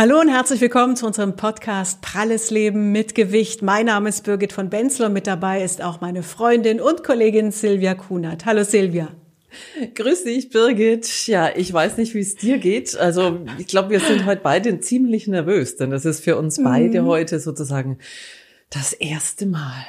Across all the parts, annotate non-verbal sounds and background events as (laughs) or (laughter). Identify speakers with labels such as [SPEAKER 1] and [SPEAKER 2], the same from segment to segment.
[SPEAKER 1] Hallo und herzlich willkommen zu unserem Podcast Pralles Leben mit Gewicht. Mein Name ist Birgit von Benzler und mit dabei ist auch meine Freundin und Kollegin Silvia Kunert. Hallo Silvia.
[SPEAKER 2] Grüß dich, Birgit. Ja, ich weiß nicht, wie es dir geht. Also ich glaube, wir sind heute beide ziemlich nervös, denn das ist für uns beide mhm. heute sozusagen das erste Mal.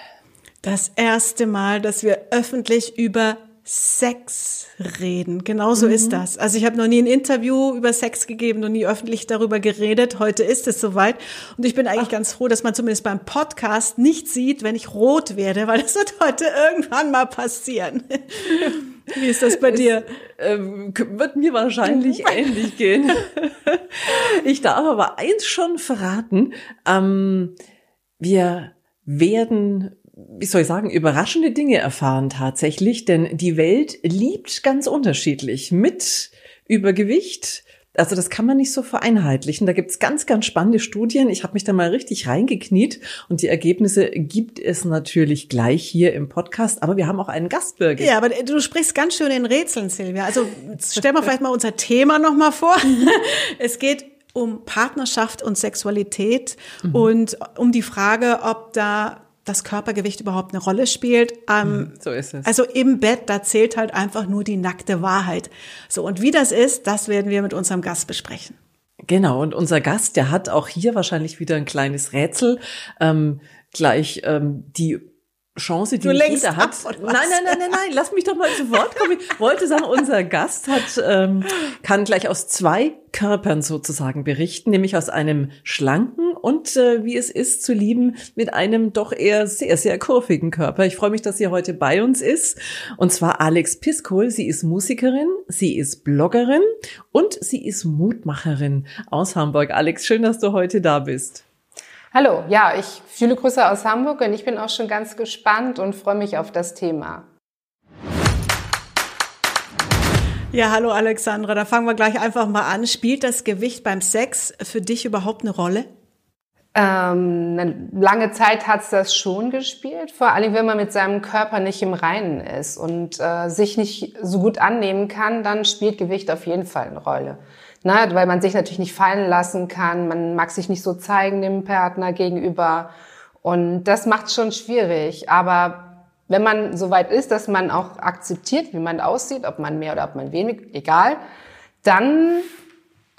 [SPEAKER 1] Das erste Mal, dass wir öffentlich über Sex reden. Genau so mhm. ist das. Also ich habe noch nie ein Interview über Sex gegeben, noch nie öffentlich darüber geredet. Heute ist es soweit. Und ich bin eigentlich Ach. ganz froh, dass man zumindest beim Podcast nicht sieht, wenn ich rot werde, weil das wird heute irgendwann mal passieren. Wie ist das bei dir?
[SPEAKER 2] Es, ähm, wird mir wahrscheinlich ähnlich gehen. (laughs) ich darf aber eins schon verraten. Ähm, wir werden wie soll ich sagen, überraschende Dinge erfahren tatsächlich, denn die Welt liebt ganz unterschiedlich mit Übergewicht. Also das kann man nicht so vereinheitlichen. Da gibt's ganz, ganz spannende Studien. Ich habe mich da mal richtig reingekniet und die Ergebnisse gibt es natürlich gleich hier im Podcast. Aber wir haben auch einen Gastbürger.
[SPEAKER 1] Ja, aber du sprichst ganz schön in Rätseln, Silvia. Also stell mal vielleicht mal unser Thema nochmal vor. (laughs) es geht um Partnerschaft und Sexualität mhm. und um die Frage, ob da das Körpergewicht überhaupt eine Rolle spielt. Ähm,
[SPEAKER 2] mhm, so ist es.
[SPEAKER 1] Also im Bett, da zählt halt einfach nur die nackte Wahrheit. So, und wie das ist, das werden wir mit unserem Gast besprechen.
[SPEAKER 2] Genau, und unser Gast, der hat auch hier wahrscheinlich wieder ein kleines Rätsel. Ähm, gleich ähm, die Chance, die
[SPEAKER 1] du
[SPEAKER 2] jeder hat.
[SPEAKER 1] Nein, nein, nein, nein, nein, lass mich doch mal zu Wort kommen. Ich wollte sagen, unser Gast hat, ähm, kann gleich aus zwei Körpern sozusagen berichten, nämlich aus einem schlanken und äh, wie es ist zu lieben mit einem doch eher sehr, sehr kurvigen Körper. Ich freue mich, dass sie heute bei uns ist. Und zwar Alex Piskol. Sie ist Musikerin, sie ist Bloggerin und sie ist Mutmacherin aus Hamburg. Alex, schön, dass du heute da bist.
[SPEAKER 3] Hallo, ja, ich viele Grüße aus Hamburg und ich bin auch schon ganz gespannt und freue mich auf das Thema.
[SPEAKER 1] Ja, hallo Alexandra, da fangen wir gleich einfach mal an. Spielt das Gewicht beim Sex für dich überhaupt eine Rolle?
[SPEAKER 3] Ähm, eine lange Zeit hat es das schon gespielt, vor allem wenn man mit seinem Körper nicht im Reinen ist und äh, sich nicht so gut annehmen kann, dann spielt Gewicht auf jeden Fall eine Rolle ne, weil man sich natürlich nicht fallen lassen kann, man mag sich nicht so zeigen dem Partner gegenüber. Und das macht schon schwierig, aber wenn man so weit ist, dass man auch akzeptiert, wie man aussieht, ob man mehr oder ob man wenig, egal, dann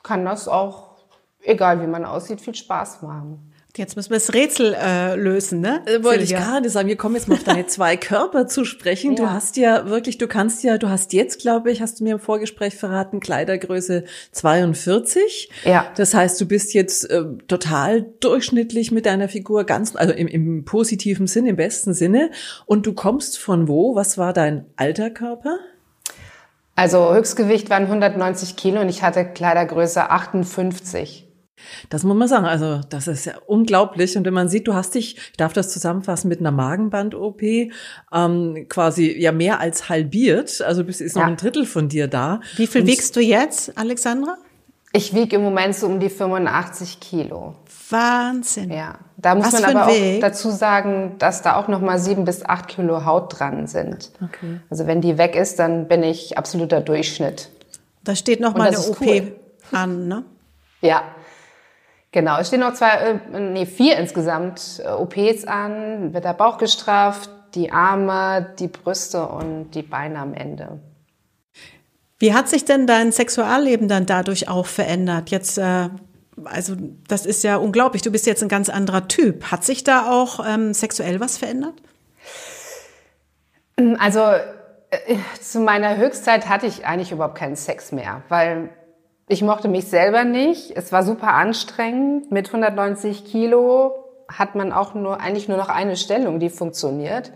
[SPEAKER 3] kann das auch, egal wie man aussieht, viel Spaß machen.
[SPEAKER 1] Jetzt müssen wir das Rätsel äh, lösen, ne?
[SPEAKER 2] Äh, wollte ich gerade sagen, wir kommen jetzt mal auf deine (laughs) zwei Körper zu sprechen. Ja. Du hast ja wirklich, du kannst ja, du hast jetzt, glaube ich, hast du mir im Vorgespräch verraten, Kleidergröße 42.
[SPEAKER 3] Ja.
[SPEAKER 2] Das heißt, du bist jetzt äh, total durchschnittlich mit deiner Figur, ganz, also im, im positiven Sinne, im besten Sinne. Und du kommst von wo? Was war dein alter Körper?
[SPEAKER 3] Also Höchstgewicht waren 190 Kilo und ich hatte Kleidergröße 58.
[SPEAKER 2] Das muss man sagen. Also das ist ja unglaublich. Und wenn man sieht, du hast dich, ich darf das zusammenfassen, mit einer Magenband-OP ähm, quasi ja mehr als halbiert. Also bis ist noch ja. ein Drittel von dir da.
[SPEAKER 1] Wie viel Und wiegst du jetzt, Alexandra?
[SPEAKER 3] Ich wiege im Moment so um die 85 Kilo.
[SPEAKER 1] Wahnsinn.
[SPEAKER 3] Ja, da muss Was man aber auch dazu sagen, dass da auch noch mal sieben bis acht Kilo Haut dran sind. Okay. Also wenn die weg ist, dann bin ich absoluter Durchschnitt.
[SPEAKER 1] Da steht noch mal eine OP cool. an, ne?
[SPEAKER 3] Ja, Genau, es stehen noch zwei, äh, nee, vier insgesamt äh, OPs an, wird der Bauch gestraft, die Arme, die Brüste und die Beine am Ende.
[SPEAKER 1] Wie hat sich denn dein Sexualleben dann dadurch auch verändert? Jetzt, äh, also das ist ja unglaublich. Du bist jetzt ein ganz anderer Typ. Hat sich da auch ähm, sexuell was verändert?
[SPEAKER 3] Also äh, zu meiner Höchstzeit hatte ich eigentlich überhaupt keinen Sex mehr, weil ich mochte mich selber nicht. Es war super anstrengend. Mit 190 Kilo hat man auch nur eigentlich nur noch eine Stellung, die funktioniert.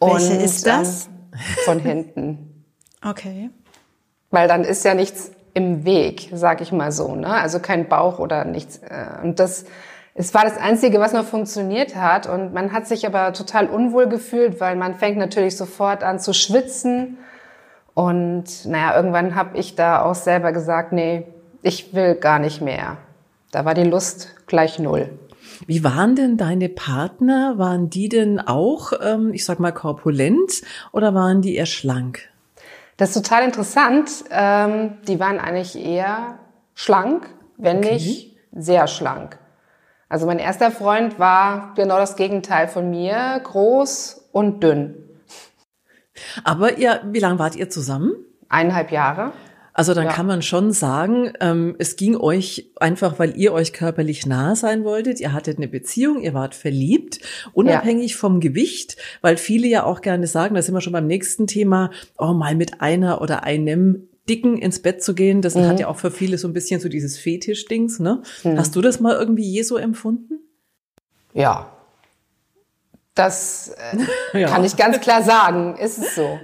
[SPEAKER 1] Welche Und, ist das?
[SPEAKER 3] Ähm, von hinten. (laughs)
[SPEAKER 1] okay.
[SPEAKER 3] Weil dann ist ja nichts im Weg, sag ich mal so. Ne? Also kein Bauch oder nichts. Äh, und das es war das Einzige, was noch funktioniert hat. Und man hat sich aber total unwohl gefühlt, weil man fängt natürlich sofort an zu schwitzen und naja, irgendwann habe ich da auch selber gesagt, nee, ich will gar nicht mehr. Da war die Lust gleich null.
[SPEAKER 2] Wie waren denn deine Partner? Waren die denn auch, ähm, ich sag mal, korpulent oder waren die eher schlank?
[SPEAKER 3] Das ist total interessant. Ähm, die waren eigentlich eher schlank, wenn okay. nicht sehr schlank. Also mein erster Freund war genau das Gegenteil von mir, groß und dünn.
[SPEAKER 2] Aber ihr, wie lange wart ihr zusammen?
[SPEAKER 3] Eineinhalb Jahre.
[SPEAKER 2] Also dann ja. kann man schon sagen, ähm, es ging euch einfach, weil ihr euch körperlich nah sein wolltet. Ihr hattet eine Beziehung, ihr wart verliebt, unabhängig ja. vom Gewicht, weil viele ja auch gerne sagen, da sind wir schon beim nächsten Thema, oh mal mit einer oder einem Dicken ins Bett zu gehen, das mhm. hat ja auch für viele so ein bisschen so dieses Fetisch-Dings, ne? Mhm. Hast du das mal irgendwie je so empfunden?
[SPEAKER 3] Ja. Das äh, (laughs) ja. kann ich ganz klar sagen, ist es so.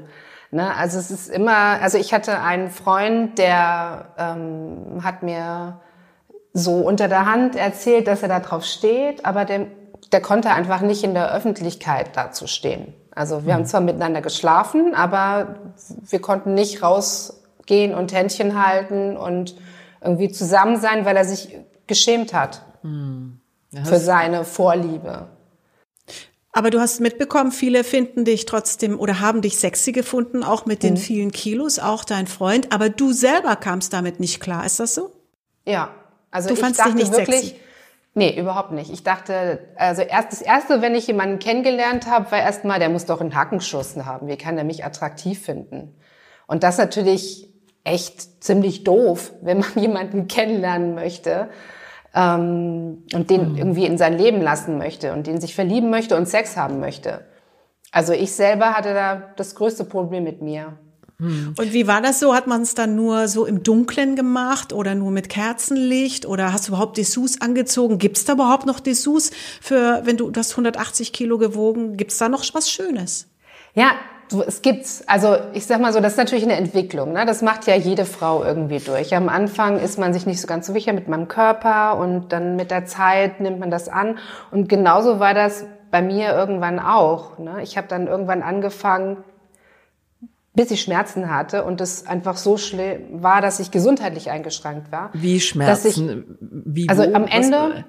[SPEAKER 3] Ne? Also es ist immer, also ich hatte einen Freund, der ähm, hat mir so unter der Hand erzählt, dass er da drauf steht, aber der, der konnte einfach nicht in der Öffentlichkeit dazu stehen. Also wir mhm. haben zwar miteinander geschlafen, aber wir konnten nicht rausgehen und Händchen halten und irgendwie zusammen sein, weil er sich geschämt hat mhm. für seine Vorliebe.
[SPEAKER 1] Aber du hast mitbekommen, viele finden dich trotzdem oder haben dich sexy gefunden, auch mit den mhm. vielen Kilos, auch dein Freund. Aber du selber kamst damit nicht klar. Ist das so?
[SPEAKER 3] Ja. Also du ich fandst dich nicht wirklich, sexy? Nee, überhaupt nicht. Ich dachte, also erst das erste, wenn ich jemanden kennengelernt habe, war erstmal, der muss doch einen Hackenschuss haben. Wie kann er mich attraktiv finden? Und das natürlich echt ziemlich doof, wenn man (laughs) jemanden kennenlernen möchte ähm, und den mhm. irgendwie in sein Leben lassen möchte und den sich verlieben möchte und Sex haben möchte. Also ich selber hatte da das größte Problem mit mir.
[SPEAKER 1] Mhm. Und wie war das so? Hat man es dann nur so im Dunkeln gemacht oder nur mit Kerzenlicht oder hast du überhaupt Dessous angezogen? Gibt es da überhaupt noch Dessous für, wenn du, du hast 180 Kilo gewogen, gibt es da noch was Schönes?
[SPEAKER 3] Ja, es gibt, also ich sag mal so, das ist natürlich eine Entwicklung. Ne? Das macht ja jede Frau irgendwie durch. Am Anfang ist man sich nicht so ganz so sicher mit meinem Körper und dann mit der Zeit nimmt man das an. Und genauso war das bei mir irgendwann auch. Ne? Ich habe dann irgendwann angefangen, bis ich Schmerzen hatte und es einfach so schlimm war, dass ich gesundheitlich eingeschränkt war.
[SPEAKER 2] Wie Schmerzen?
[SPEAKER 3] Ich, Wie, also am Ende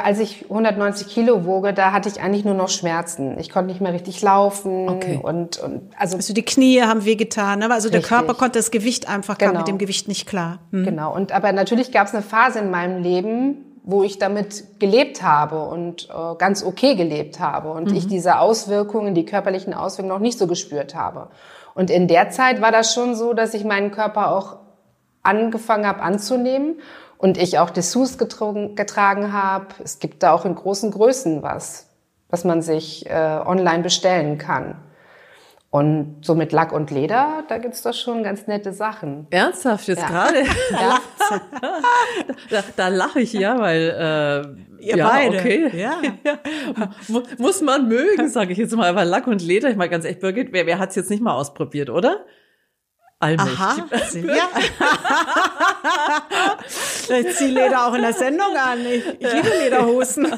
[SPEAKER 3] als ich 190 Kilo woge, da hatte ich eigentlich nur noch Schmerzen. Ich konnte nicht mehr richtig laufen okay. und, und
[SPEAKER 1] also, also die Knie haben wehgetan, ne? also richtig. der Körper konnte das Gewicht einfach genau. kam mit dem Gewicht nicht klar.
[SPEAKER 3] Hm. Genau. Und aber natürlich gab es eine Phase in meinem Leben, wo ich damit gelebt habe und äh, ganz okay gelebt habe und mhm. ich diese Auswirkungen, die körperlichen Auswirkungen noch nicht so gespürt habe. Und in der Zeit war das schon so, dass ich meinen Körper auch angefangen habe anzunehmen und ich auch Dessous getragen, getragen habe. Es gibt da auch in großen Größen was, was man sich äh, online bestellen kann. Und so mit Lack und Leder, da gibt's doch schon ganz nette Sachen.
[SPEAKER 2] Ernsthaft jetzt ja. gerade? (laughs) ja. da, da lache ich ja, weil äh, Ihr ja, beide. okay. Ja. (laughs) ja. Muss man mögen, sage ich jetzt mal, weil Lack und Leder, ich mal ganz echt, Birgit, wer, wer hat's jetzt nicht mal ausprobiert, oder?
[SPEAKER 1] Allmächtig. Aha, ja. Vielleicht zieh Leder auch in der Sendung an. Ich, ich liebe Lederhosen.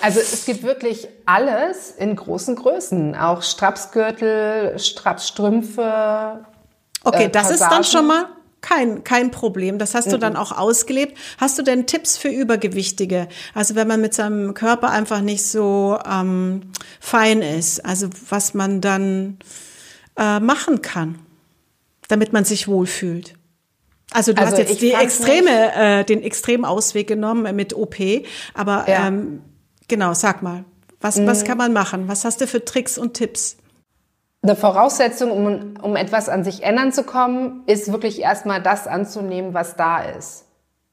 [SPEAKER 3] Also es gibt wirklich alles in großen Größen. Auch Strapsgürtel, Strapsstrümpfe.
[SPEAKER 1] Okay, äh, das ist dann schon mal kein, kein Problem. Das hast du dann auch ausgelebt. Hast du denn Tipps für Übergewichtige? Also wenn man mit seinem Körper einfach nicht so ähm, fein ist, also was man dann äh, machen kann, damit man sich wohlfühlt? Also du also hast jetzt die extreme, äh, den extremen Ausweg genommen mit OP, aber ja. ähm, genau, sag mal, was, mhm. was kann man machen? Was hast du für Tricks und Tipps?
[SPEAKER 3] Eine Voraussetzung, um, um etwas an sich ändern zu kommen, ist wirklich erstmal das anzunehmen, was da ist.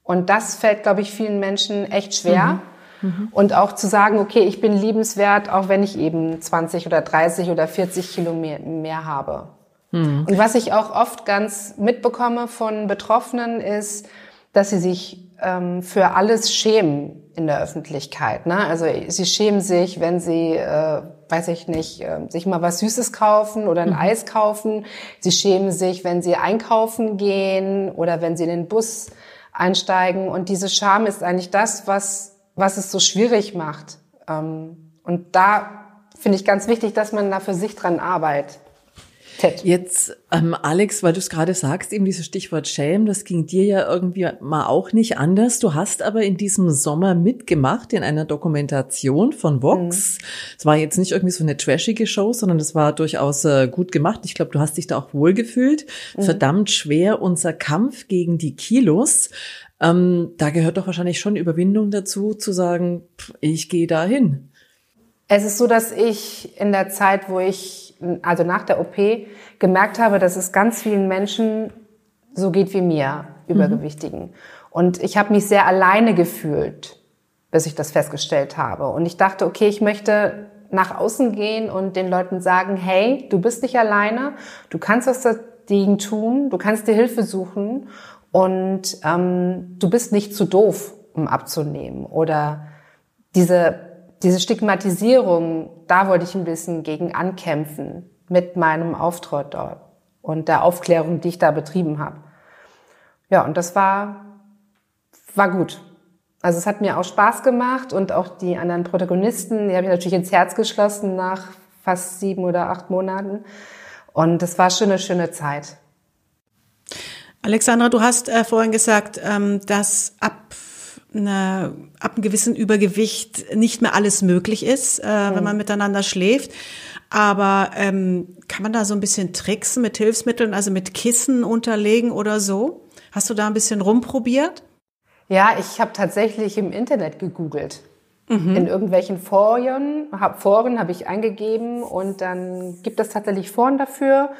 [SPEAKER 3] Und das fällt, glaube ich, vielen Menschen echt schwer. Mhm. Mhm. Und auch zu sagen, okay, ich bin liebenswert, auch wenn ich eben 20 oder 30 oder 40 Kilo mehr, mehr habe. Mhm. Und was ich auch oft ganz mitbekomme von Betroffenen ist, dass sie sich ähm, für alles schämen in der Öffentlichkeit. Ne? Also sie schämen sich, wenn sie, äh, weiß ich nicht, äh, sich mal was Süßes kaufen oder ein mhm. Eis kaufen. Sie schämen sich, wenn sie einkaufen gehen oder wenn sie in den Bus einsteigen. Und diese Scham ist eigentlich das, was, was es so schwierig macht. Ähm, und da finde ich ganz wichtig, dass man da für sich dran arbeitet.
[SPEAKER 2] Ted. Jetzt, ähm, Alex, weil du es gerade sagst, eben dieses Stichwort Shame, das ging dir ja irgendwie mal auch nicht anders. Du hast aber in diesem Sommer mitgemacht in einer Dokumentation von Vox. Mhm. Es mhm. war jetzt nicht irgendwie so eine trashige Show, sondern es war durchaus äh, gut gemacht. Ich glaube, du hast dich da auch wohlgefühlt. Mhm. Verdammt schwer unser Kampf gegen die Kilos. Ähm, da gehört doch wahrscheinlich schon Überwindung dazu, zu sagen, ich gehe dahin.
[SPEAKER 3] Es ist so, dass ich in der Zeit, wo ich, also nach der OP, gemerkt habe, dass es ganz vielen Menschen so geht wie mir, Übergewichtigen. Mhm. Und ich habe mich sehr alleine gefühlt, bis ich das festgestellt habe. Und ich dachte, okay, ich möchte nach außen gehen und den Leuten sagen, hey, du bist nicht alleine, du kannst was dagegen tun, du kannst dir Hilfe suchen und ähm, du bist nicht zu doof, um abzunehmen. Oder diese, diese Stigmatisierung, da wollte ich ein bisschen gegen ankämpfen mit meinem Auftritt dort und der Aufklärung, die ich da betrieben habe. Ja, und das war, war gut. Also es hat mir auch Spaß gemacht und auch die anderen Protagonisten, die habe ich natürlich ins Herz geschlossen nach fast sieben oder acht Monaten. Und das war schon eine schöne Zeit.
[SPEAKER 1] Alexandra, du hast äh, vorhin gesagt, ähm, dass ab eine, ab einem gewissen Übergewicht nicht mehr alles möglich ist, äh, mhm. wenn man miteinander schläft. Aber ähm, kann man da so ein bisschen tricksen mit Hilfsmitteln, also mit Kissen unterlegen oder so? Hast du da ein bisschen rumprobiert?
[SPEAKER 3] Ja, ich habe tatsächlich im Internet gegoogelt. Mhm. In irgendwelchen Foren, hab, Foren habe ich eingegeben und dann gibt es tatsächlich Foren dafür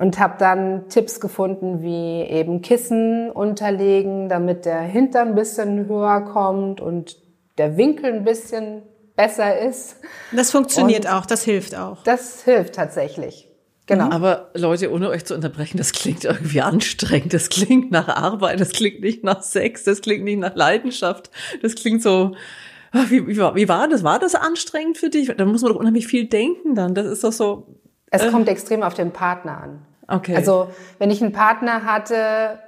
[SPEAKER 3] und habe dann Tipps gefunden, wie eben Kissen unterlegen, damit der Hintern ein bisschen höher kommt und der Winkel ein bisschen besser ist.
[SPEAKER 1] Das funktioniert und auch, das hilft auch.
[SPEAKER 3] Das hilft tatsächlich. Genau.
[SPEAKER 2] Aber Leute, ohne euch zu unterbrechen, das klingt irgendwie anstrengend. Das klingt nach Arbeit, das klingt nicht nach Sex, das klingt nicht nach Leidenschaft. Das klingt so, ah, wie, wie, wie war das? War das anstrengend für dich? Da muss man doch unheimlich viel denken dann. Das ist doch so.
[SPEAKER 3] Es äh. kommt extrem auf den Partner an. Okay. Also, wenn ich einen Partner hatte,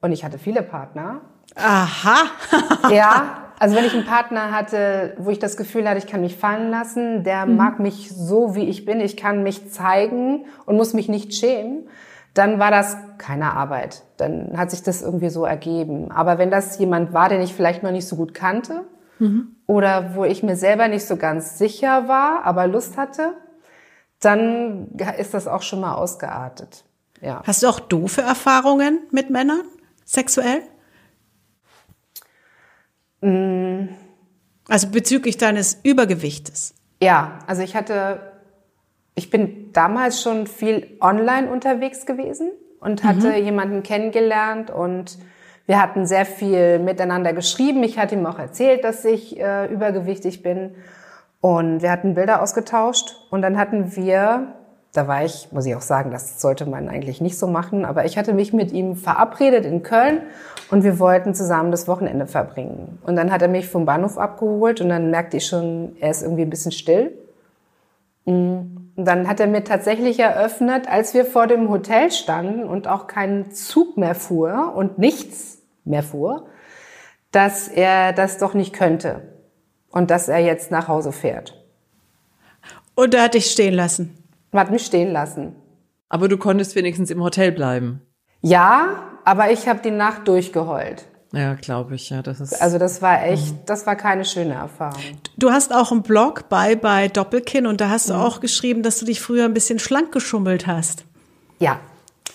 [SPEAKER 3] und ich hatte viele Partner.
[SPEAKER 1] Aha. (laughs)
[SPEAKER 3] ja, also wenn ich einen Partner hatte, wo ich das Gefühl hatte, ich kann mich fallen lassen, der mhm. mag mich so, wie ich bin, ich kann mich zeigen und muss mich nicht schämen, dann war das keine Arbeit. Dann hat sich das irgendwie so ergeben. Aber wenn das jemand war, den ich vielleicht noch nicht so gut kannte mhm. oder wo ich mir selber nicht so ganz sicher war, aber Lust hatte, dann ist das auch schon mal ausgeartet. Ja.
[SPEAKER 1] Hast du auch doofe Erfahrungen mit Männern sexuell? Mm. Also bezüglich deines Übergewichtes.
[SPEAKER 3] Ja, also ich hatte, ich bin damals schon viel online unterwegs gewesen und hatte mhm. jemanden kennengelernt und wir hatten sehr viel miteinander geschrieben. Ich hatte ihm auch erzählt, dass ich äh, übergewichtig bin und wir hatten Bilder ausgetauscht und dann hatten wir da war ich, muss ich auch sagen, das sollte man eigentlich nicht so machen, aber ich hatte mich mit ihm verabredet in Köln und wir wollten zusammen das Wochenende verbringen. Und dann hat er mich vom Bahnhof abgeholt und dann merkte ich schon, er ist irgendwie ein bisschen still. Und dann hat er mir tatsächlich eröffnet, als wir vor dem Hotel standen und auch kein Zug mehr fuhr und nichts mehr fuhr, dass er das doch nicht könnte und dass er jetzt nach Hause fährt.
[SPEAKER 1] Und er hat dich stehen lassen?
[SPEAKER 3] hat mich stehen lassen.
[SPEAKER 2] Aber du konntest wenigstens im Hotel bleiben.
[SPEAKER 3] Ja, aber ich habe die Nacht durchgeheult.
[SPEAKER 2] Ja, glaube ich, ja, das ist.
[SPEAKER 3] Also das war echt, das war keine schöne Erfahrung.
[SPEAKER 1] Du hast auch einen Blog bei bei Doppelkinn und da hast du mhm. auch geschrieben, dass du dich früher ein bisschen schlank geschummelt hast.
[SPEAKER 3] Ja.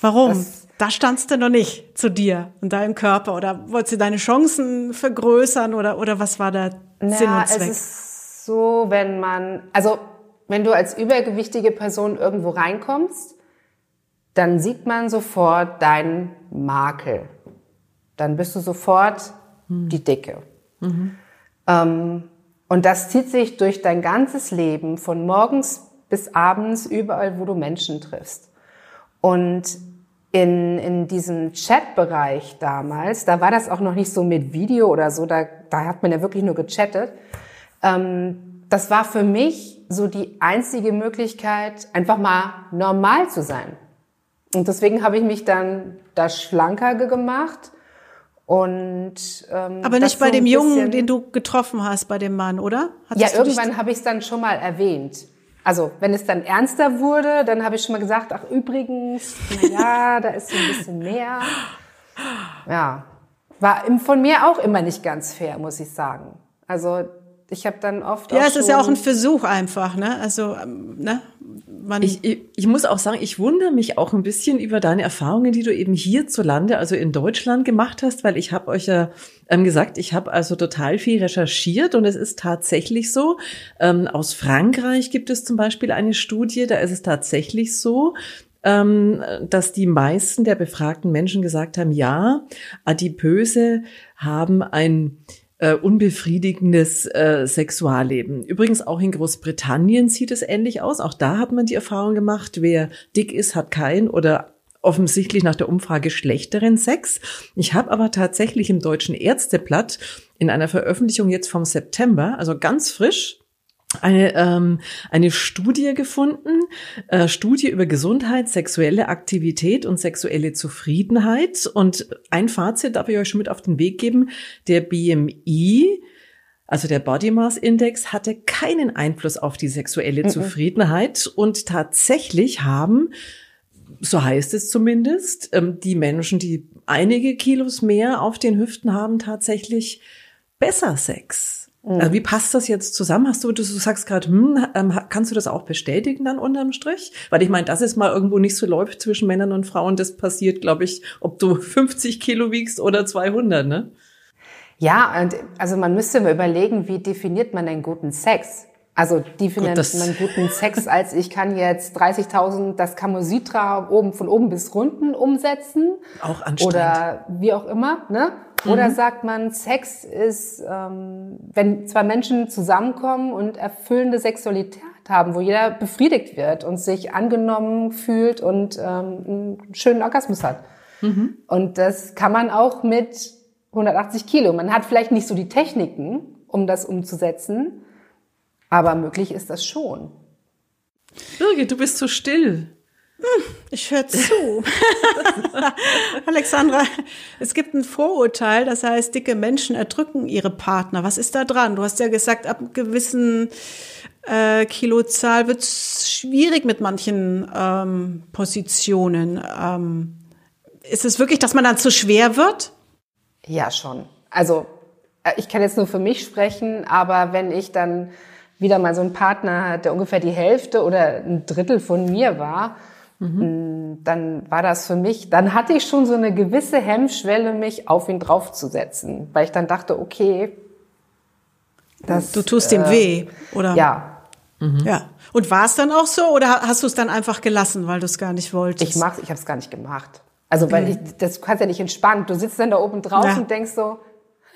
[SPEAKER 1] Warum? Das, da standst du noch nicht zu dir und deinem Körper oder wolltest du deine Chancen vergrößern oder oder was war da Sinn und Zweck?
[SPEAKER 3] Es ist so, wenn man, also wenn du als übergewichtige Person irgendwo reinkommst, dann sieht man sofort deinen Makel. Dann bist du sofort mhm. die Dicke. Mhm. Ähm, und das zieht sich durch dein ganzes Leben, von morgens bis abends, überall, wo du Menschen triffst. Und in, in diesem Chatbereich damals, da war das auch noch nicht so mit Video oder so, da, da hat man ja wirklich nur gechattet. Ähm, das war für mich so die einzige Möglichkeit, einfach mal normal zu sein. Und deswegen habe ich mich dann da schlanker gemacht. Und
[SPEAKER 1] ähm, aber nicht bei so dem Jungen, den du getroffen hast, bei dem Mann, oder?
[SPEAKER 3] Hattest ja, irgendwann habe ich es dann schon mal erwähnt. Also wenn es dann ernster wurde, dann habe ich schon mal gesagt, ach übrigens, na ja, da ist so ein bisschen mehr. Ja, war von mir auch immer nicht ganz fair, muss ich sagen. Also ich habe dann oft
[SPEAKER 1] ja, es ist ja auch ein Versuch einfach, ne? Also ähm, ne?
[SPEAKER 2] man ich, ich, ich muss auch sagen, ich wundere mich auch ein bisschen über deine Erfahrungen, die du eben hierzulande, also in Deutschland gemacht hast, weil ich habe euch ja ähm, gesagt, ich habe also total viel recherchiert und es ist tatsächlich so. Ähm, aus Frankreich gibt es zum Beispiel eine Studie, da ist es tatsächlich so, dass die meisten der befragten Menschen gesagt haben, ja, Adipöse haben ein äh, unbefriedigendes äh, Sexualleben. Übrigens auch in Großbritannien sieht es ähnlich aus. Auch da hat man die Erfahrung gemacht, wer dick ist, hat kein oder offensichtlich nach der Umfrage schlechteren Sex. Ich habe aber tatsächlich im Deutschen Ärzteblatt in einer Veröffentlichung jetzt vom September, also ganz frisch, eine, ähm, eine Studie gefunden, äh, Studie über Gesundheit, sexuelle Aktivität und sexuelle Zufriedenheit. Und ein Fazit darf ich euch schon mit auf den Weg geben. Der BMI, also der Body Mass Index, hatte keinen Einfluss auf die sexuelle mhm. Zufriedenheit. Und tatsächlich haben, so heißt es zumindest, ähm, die Menschen, die einige Kilos mehr auf den Hüften haben, tatsächlich besser Sex. Mhm. Also wie passt das jetzt zusammen? Hast du, du sagst gerade, hm, ähm, kannst du das auch bestätigen dann unterm Strich? Weil ich meine, dass es mal irgendwo nicht so läuft zwischen Männern und Frauen, das passiert, glaube ich, ob du (laughs) 50 Kilo wiegst oder 200, ne?
[SPEAKER 3] Ja, und also man müsste mal überlegen, wie definiert man einen guten Sex? Also definiert man guten Sex als ich kann jetzt 30.000 das Kamositra oben von oben bis unten umsetzen.
[SPEAKER 2] Auch anstrengend.
[SPEAKER 3] Oder wie auch immer, ne? Oder mhm. sagt man, Sex ist, ähm, wenn zwei Menschen zusammenkommen und erfüllende Sexualität haben, wo jeder befriedigt wird und sich angenommen fühlt und ähm, einen schönen Orgasmus hat. Mhm. Und das kann man auch mit 180 Kilo. Man hat vielleicht nicht so die Techniken, um das umzusetzen, aber möglich ist das schon.
[SPEAKER 2] Birgit, du bist so still.
[SPEAKER 1] Hm, ich höre zu. (laughs) Alexandra, es gibt ein Vorurteil, das heißt, dicke Menschen erdrücken ihre Partner. Was ist da dran? Du hast ja gesagt, ab einem gewissen äh, Kilozahl wird es schwierig mit manchen ähm, Positionen. Ähm, ist es wirklich, dass man dann zu schwer wird?
[SPEAKER 3] Ja, schon. Also äh, ich kann jetzt nur für mich sprechen, aber wenn ich dann wieder mal so einen Partner hatte, der ungefähr die Hälfte oder ein Drittel von mir war, Mhm. Mm, dann war das für mich, dann hatte ich schon so eine gewisse Hemmschwelle, mich auf ihn draufzusetzen, weil ich dann dachte, okay,
[SPEAKER 1] das, du tust ihm äh, weh, oder?
[SPEAKER 3] Ja.
[SPEAKER 1] Mhm. Ja. Und war es dann auch so, oder hast du es dann einfach gelassen, weil du es gar nicht wolltest?
[SPEAKER 3] Ich mach's, ich habe es gar nicht gemacht. Also weil mhm. ich, das kannst ja nicht entspannt. Du sitzt dann da oben drauf ja. und denkst so,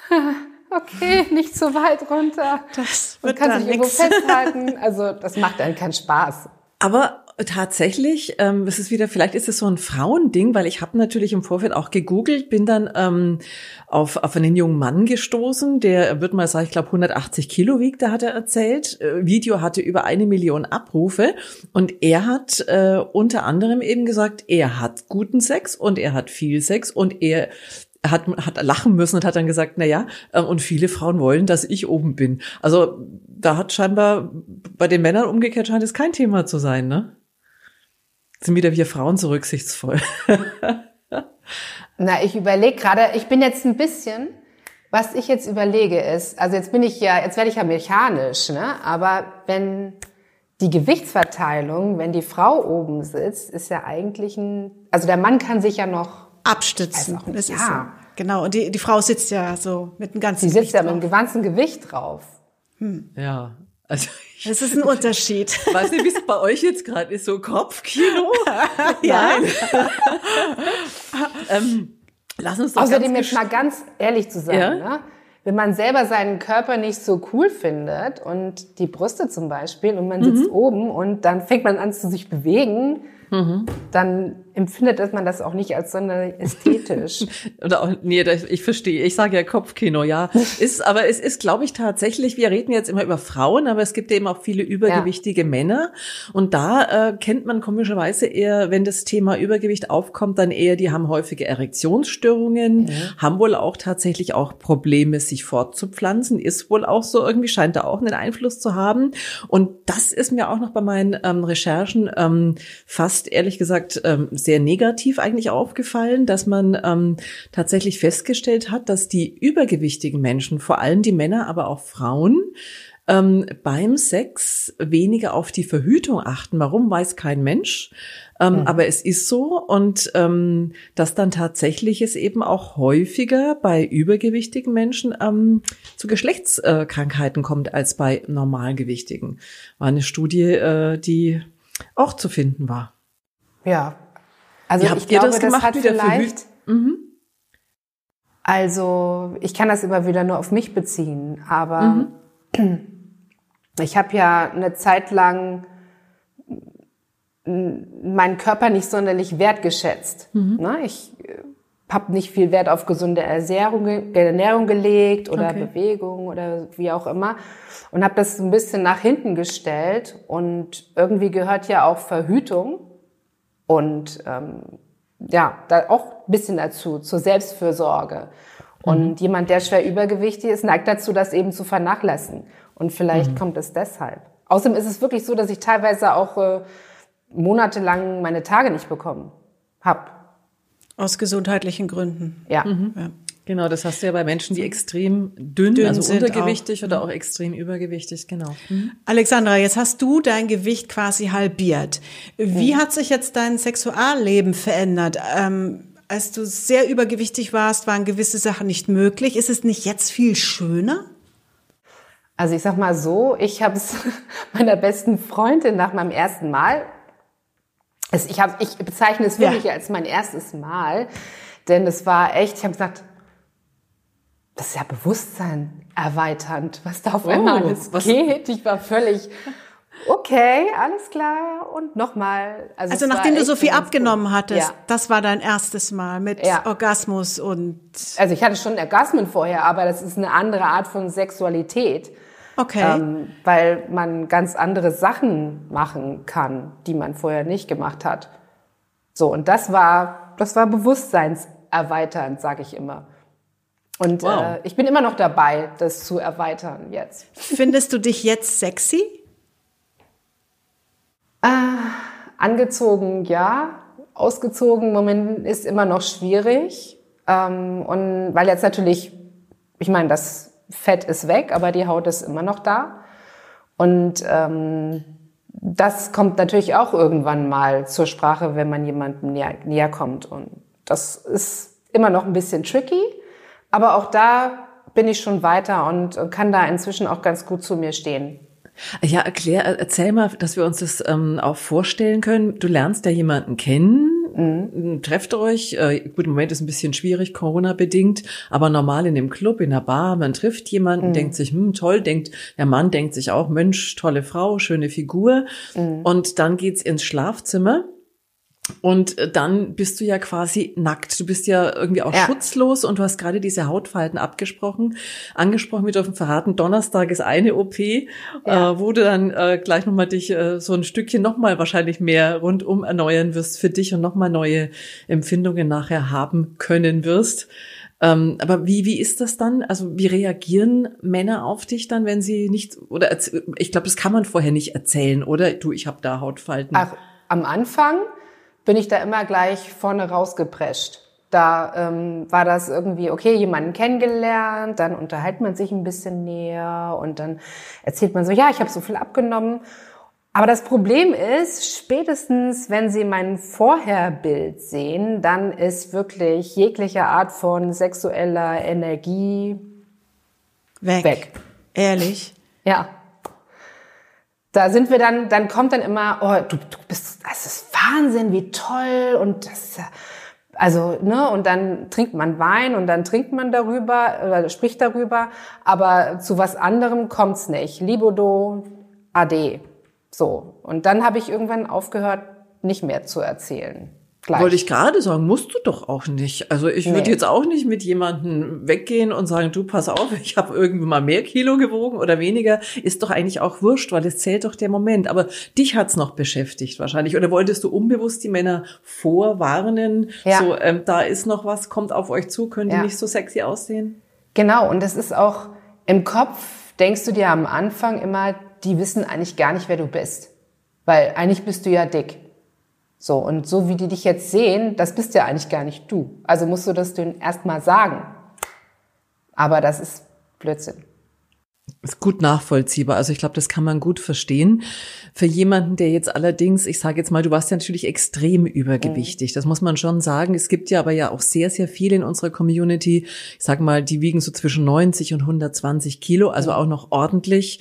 [SPEAKER 3] (laughs) okay, nicht so weit runter.
[SPEAKER 1] Das wird und
[SPEAKER 3] kannst
[SPEAKER 1] dich
[SPEAKER 3] irgendwo (laughs) festhalten. Also das macht dann keinen Spaß.
[SPEAKER 2] Aber tatsächlich, ähm, es ist wieder, vielleicht ist es so ein Frauending, weil ich habe natürlich im Vorfeld auch gegoogelt, bin dann ähm, auf, auf einen jungen Mann gestoßen, der wird mal sagen, ich glaube 180 Kilo wiegt, da hat er erzählt. Äh, Video hatte über eine Million Abrufe und er hat äh, unter anderem eben gesagt, er hat guten Sex und er hat viel Sex und er hat, hat lachen müssen und hat dann gesagt, na ja, äh, und viele Frauen wollen, dass ich oben bin. Also da hat scheinbar bei den Männern umgekehrt scheint es kein Thema zu sein, ne? Sind wieder wir Frauen so rücksichtsvoll.
[SPEAKER 3] Na, ich überlege gerade, ich bin jetzt ein bisschen, was ich jetzt überlege ist, also jetzt bin ich ja, jetzt werde ich ja mechanisch, ne? Aber wenn die Gewichtsverteilung, wenn die Frau oben sitzt, ist ja eigentlich ein, also der Mann kann sich ja noch
[SPEAKER 1] abstützen. Nicht, das ja. ist so. Genau. Und die, die Frau sitzt ja so mit dem ganzen
[SPEAKER 3] Gewicht. Die sitzt ja mit dem ganzen Gewicht drauf.
[SPEAKER 2] Hm. Ja. Also
[SPEAKER 1] das ist ein Unterschied. (laughs)
[SPEAKER 2] Weiß nicht, wie es bei euch jetzt gerade ist, so Kopfkino? (laughs)
[SPEAKER 1] ja. (laughs)
[SPEAKER 2] ähm, lass uns doch
[SPEAKER 3] Außerdem jetzt mal ganz ehrlich zu sagen, ja? ne? wenn man selber seinen Körper nicht so cool findet und die Brüste zum Beispiel und man sitzt mhm. oben und dann fängt man an zu sich bewegen, mhm. dann empfindet man das auch nicht als sonderlich ästhetisch. (laughs)
[SPEAKER 2] Oder auch, nee, ich verstehe. Ich sage ja Kopfkino, ja. Ist, aber es ist, glaube ich, tatsächlich, wir reden jetzt immer über Frauen, aber es gibt eben auch viele übergewichtige ja. Männer. Und da äh, kennt man komischerweise eher, wenn das Thema Übergewicht aufkommt, dann eher, die haben häufige Erektionsstörungen, ja. haben wohl auch tatsächlich auch Probleme, sich fortzupflanzen. Ist wohl auch so, irgendwie scheint da auch einen Einfluss zu haben. Und das ist mir auch noch bei meinen ähm, Recherchen ähm, fast ehrlich gesagt ähm, sehr negativ eigentlich aufgefallen, dass man ähm, tatsächlich festgestellt hat, dass die übergewichtigen Menschen, vor allem die Männer, aber auch Frauen, ähm, beim Sex weniger auf die Verhütung achten. Warum, weiß kein Mensch. Ähm, mhm. Aber es ist so und ähm, dass dann tatsächlich es eben auch häufiger bei übergewichtigen Menschen ähm, zu Geschlechtskrankheiten kommt als bei normalgewichtigen. War eine Studie, äh, die auch zu finden war.
[SPEAKER 3] Ja, also Wie ich glaube, das, das hat vielleicht. Mhm. Also ich kann das immer wieder nur auf mich beziehen, aber mhm. ich habe ja eine Zeit lang meinen Körper nicht sonderlich wertgeschätzt. Mhm. Ne? Ich äh, habe nicht viel Wert auf gesunde Ernährung, Ernährung gelegt oder okay. Bewegung oder wie auch immer und habe das ein bisschen nach hinten gestellt und irgendwie gehört ja auch Verhütung und ähm, ja, da auch ein bisschen dazu, zur Selbstfürsorge. Und mhm. jemand, der schwer übergewichtig ist, neigt dazu, das eben zu vernachlässigen. Und vielleicht mhm. kommt es deshalb. Außerdem ist es wirklich so, dass ich teilweise auch äh, monatelang meine Tage nicht bekommen habe.
[SPEAKER 1] Aus gesundheitlichen Gründen.
[SPEAKER 3] Ja. Mhm. ja.
[SPEAKER 2] Genau, das hast du ja bei Menschen, die extrem dünn, dünn also untergewichtig auch. oder mhm. auch extrem übergewichtig, genau.
[SPEAKER 1] Mhm. Alexandra, jetzt hast du dein Gewicht quasi halbiert. Wie mhm. hat sich jetzt dein Sexualleben verändert? Ähm, als du sehr übergewichtig warst, waren gewisse Sachen nicht möglich. Ist es nicht jetzt viel schöner?
[SPEAKER 3] Also ich sag mal so, ich habe es (laughs) meiner besten Freundin nach meinem ersten Mal, also ich, hab, ich bezeichne es wirklich ja. als mein erstes Mal, denn es war echt, ich habe gesagt, das ist ja Bewusstsein erweiternd, was da auf oh, einmal alles was? geht. Ich war völlig, okay, alles klar und nochmal.
[SPEAKER 1] Also, also nachdem du so viel abgenommen gut. hattest, ja. das war dein erstes Mal mit ja. Orgasmus und.
[SPEAKER 3] Also ich hatte schon Orgasmen vorher, aber das ist eine andere Art von Sexualität.
[SPEAKER 1] Okay. Ähm,
[SPEAKER 3] weil man ganz andere Sachen machen kann, die man vorher nicht gemacht hat. So, und das war, das war bewusstseinserweiternd, sage ich immer. Und wow. äh, ich bin immer noch dabei, das zu erweitern jetzt.
[SPEAKER 1] Findest du dich jetzt sexy?
[SPEAKER 3] Äh, angezogen, ja. Ausgezogen, Moment ist immer noch schwierig. Ähm, und weil jetzt natürlich, ich meine, das Fett ist weg, aber die Haut ist immer noch da. Und ähm, das kommt natürlich auch irgendwann mal zur Sprache, wenn man jemandem näher, näher kommt. Und das ist immer noch ein bisschen tricky. Aber auch da bin ich schon weiter und kann da inzwischen auch ganz gut zu mir stehen.
[SPEAKER 2] Ja, erklär, erzähl mal, dass wir uns das ähm, auch vorstellen können. Du lernst ja jemanden kennen, mhm. trefft euch. Äh, gut, im Moment ist ein bisschen schwierig, Corona-bedingt, aber normal in dem Club, in der Bar, man trifft jemanden, mhm. denkt sich, hm, toll, denkt, der Mann denkt sich auch, Mensch, tolle Frau, schöne Figur. Mhm. Und dann geht's ins Schlafzimmer. Und äh, dann bist du ja quasi nackt. Du bist ja irgendwie auch ja. schutzlos und du hast gerade diese Hautfalten abgesprochen, angesprochen. Wir dürfen verraten, Donnerstag ist eine OP, ja. äh, wo du dann äh, gleich nochmal dich äh, so ein Stückchen nochmal wahrscheinlich mehr rundum erneuern wirst für dich und nochmal neue Empfindungen nachher haben können wirst. Ähm, aber wie, wie ist das dann? Also wie reagieren Männer auf dich dann, wenn sie nicht, oder ich glaube, das kann man vorher nicht erzählen, oder? Du, ich habe da Hautfalten.
[SPEAKER 3] Ach, am Anfang bin ich da immer gleich vorne rausgeprescht. Da ähm, war das irgendwie, okay, jemanden kennengelernt, dann unterhält man sich ein bisschen näher und dann erzählt man so, ja, ich habe so viel abgenommen. Aber das Problem ist, spätestens wenn Sie mein Vorherbild sehen, dann ist wirklich jegliche Art von sexueller Energie
[SPEAKER 1] weg. weg. Ehrlich?
[SPEAKER 3] Ja da sind wir dann, dann kommt dann immer, oh, du, du bist, das ist Wahnsinn, wie toll und das also, ne, und dann trinkt man Wein und dann trinkt man darüber oder spricht darüber, aber zu was anderem kommt's nicht. Libido, AD. So. Und dann habe ich irgendwann aufgehört, nicht mehr zu erzählen.
[SPEAKER 2] Gleich. Wollte ich gerade sagen, musst du doch auch nicht. Also ich nee. würde jetzt auch nicht mit jemandem weggehen und sagen, du pass auf, (laughs) ich habe irgendwie mal mehr Kilo gewogen oder weniger. Ist doch eigentlich auch wurscht, weil es zählt doch der Moment. Aber dich hat's noch beschäftigt wahrscheinlich. Oder wolltest du unbewusst die Männer vorwarnen? Ja. So, ähm, da ist noch was, kommt auf euch zu, können die nicht so sexy aussehen?
[SPEAKER 3] Genau, und das ist auch im Kopf, denkst du dir am Anfang immer, die wissen eigentlich gar nicht, wer du bist. Weil eigentlich bist du ja dick. So, und so wie die dich jetzt sehen, das bist ja eigentlich gar nicht du. Also musst du das denen erstmal sagen. Aber das ist Blödsinn.
[SPEAKER 2] Ist gut nachvollziehbar. Also ich glaube, das kann man gut verstehen. Für jemanden, der jetzt allerdings, ich sage jetzt mal, du warst ja natürlich extrem übergewichtig. Das muss man schon sagen. Es gibt ja aber ja auch sehr, sehr viele in unserer Community. Ich sage mal, die wiegen so zwischen 90 und 120 Kilo, also auch noch ordentlich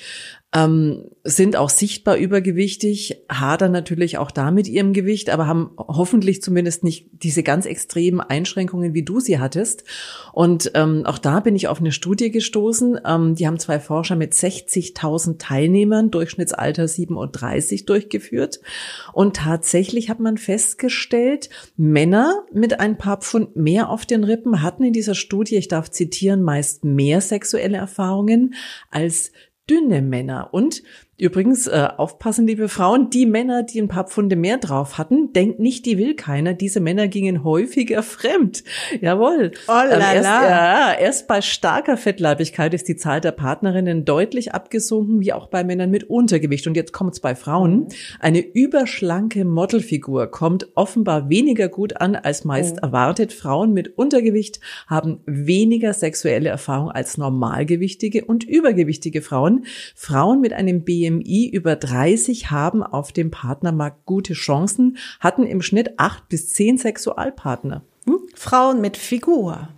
[SPEAKER 2] ähm, sind auch sichtbar übergewichtig, hadern natürlich auch da mit ihrem Gewicht, aber haben hoffentlich zumindest nicht diese ganz extremen Einschränkungen, wie du sie hattest. Und ähm, auch da bin ich auf eine Studie gestoßen. Ähm, die haben zwei Forscher mit 60.000 Teilnehmern, Durchschnittsalter 37, durchgeführt. Und tatsächlich hat man festgestellt, Männer mit ein paar Pfund mehr auf den Rippen hatten in dieser Studie, ich darf zitieren, meist mehr sexuelle Erfahrungen als dünne Männer. Und Übrigens, äh, aufpassen, liebe Frauen, die Männer, die ein paar Pfunde mehr drauf hatten, denkt nicht, die will keiner. Diese Männer gingen häufiger (laughs) fremd. Jawohl. Oh ähm, erst, ja, erst bei starker Fettleibigkeit ist die Zahl der Partnerinnen deutlich abgesunken, wie auch bei Männern mit Untergewicht. Und jetzt kommt es bei Frauen. Mhm. Eine überschlanke Modelfigur kommt offenbar weniger gut an, als meist mhm. erwartet. Frauen mit Untergewicht haben weniger sexuelle Erfahrung als normalgewichtige und übergewichtige Frauen. Frauen mit einem BMI BMI über 30 haben auf dem Partnermarkt gute Chancen, hatten im Schnitt acht bis zehn Sexualpartner.
[SPEAKER 1] Hm? Frauen mit Figur.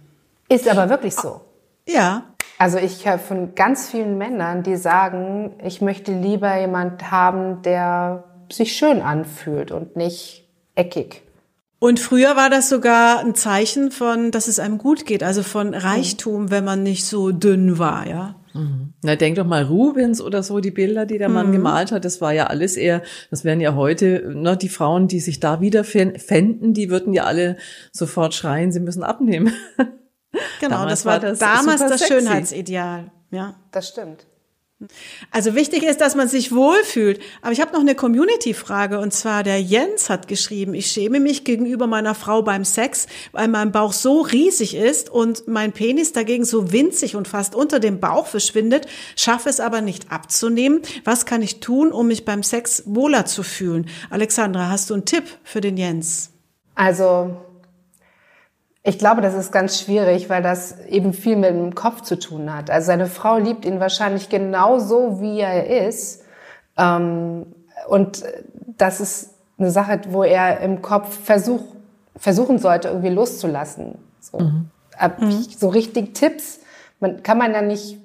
[SPEAKER 3] Ist aber wirklich so.
[SPEAKER 1] Ja.
[SPEAKER 3] Also ich höre von ganz vielen Männern, die sagen, ich möchte lieber jemand haben, der sich schön anfühlt und nicht eckig.
[SPEAKER 1] Und früher war das sogar ein Zeichen von, dass es einem gut geht, also von Reichtum, wenn man nicht so dünn war, ja.
[SPEAKER 2] Mhm. Na, denk doch mal Rubens oder so, die Bilder, die der Mann mhm. gemalt hat, das war ja alles eher, das wären ja heute, ne, die Frauen, die sich da wieder fänden, die würden ja alle sofort schreien, sie müssen abnehmen. (laughs)
[SPEAKER 1] Genau, damals das war, das damals das sexy. Schönheitsideal. Ja,
[SPEAKER 3] das stimmt.
[SPEAKER 1] Also wichtig ist, dass man sich wohlfühlt. Aber ich habe noch eine Community-Frage und zwar der Jens hat geschrieben, ich schäme mich gegenüber meiner Frau beim Sex, weil mein Bauch so riesig ist und mein Penis dagegen so winzig und fast unter dem Bauch verschwindet, schaffe es aber nicht abzunehmen. Was kann ich tun, um mich beim Sex wohler zu fühlen? Alexandra, hast du einen Tipp für den Jens?
[SPEAKER 3] Also ich glaube, das ist ganz schwierig, weil das eben viel mit dem Kopf zu tun hat. Also seine Frau liebt ihn wahrscheinlich genauso, wie er ist. Ähm, und das ist eine Sache, wo er im Kopf versuch, versuchen sollte, irgendwie loszulassen. So, mhm. mhm. so richtig Tipps man, kann man ja nicht,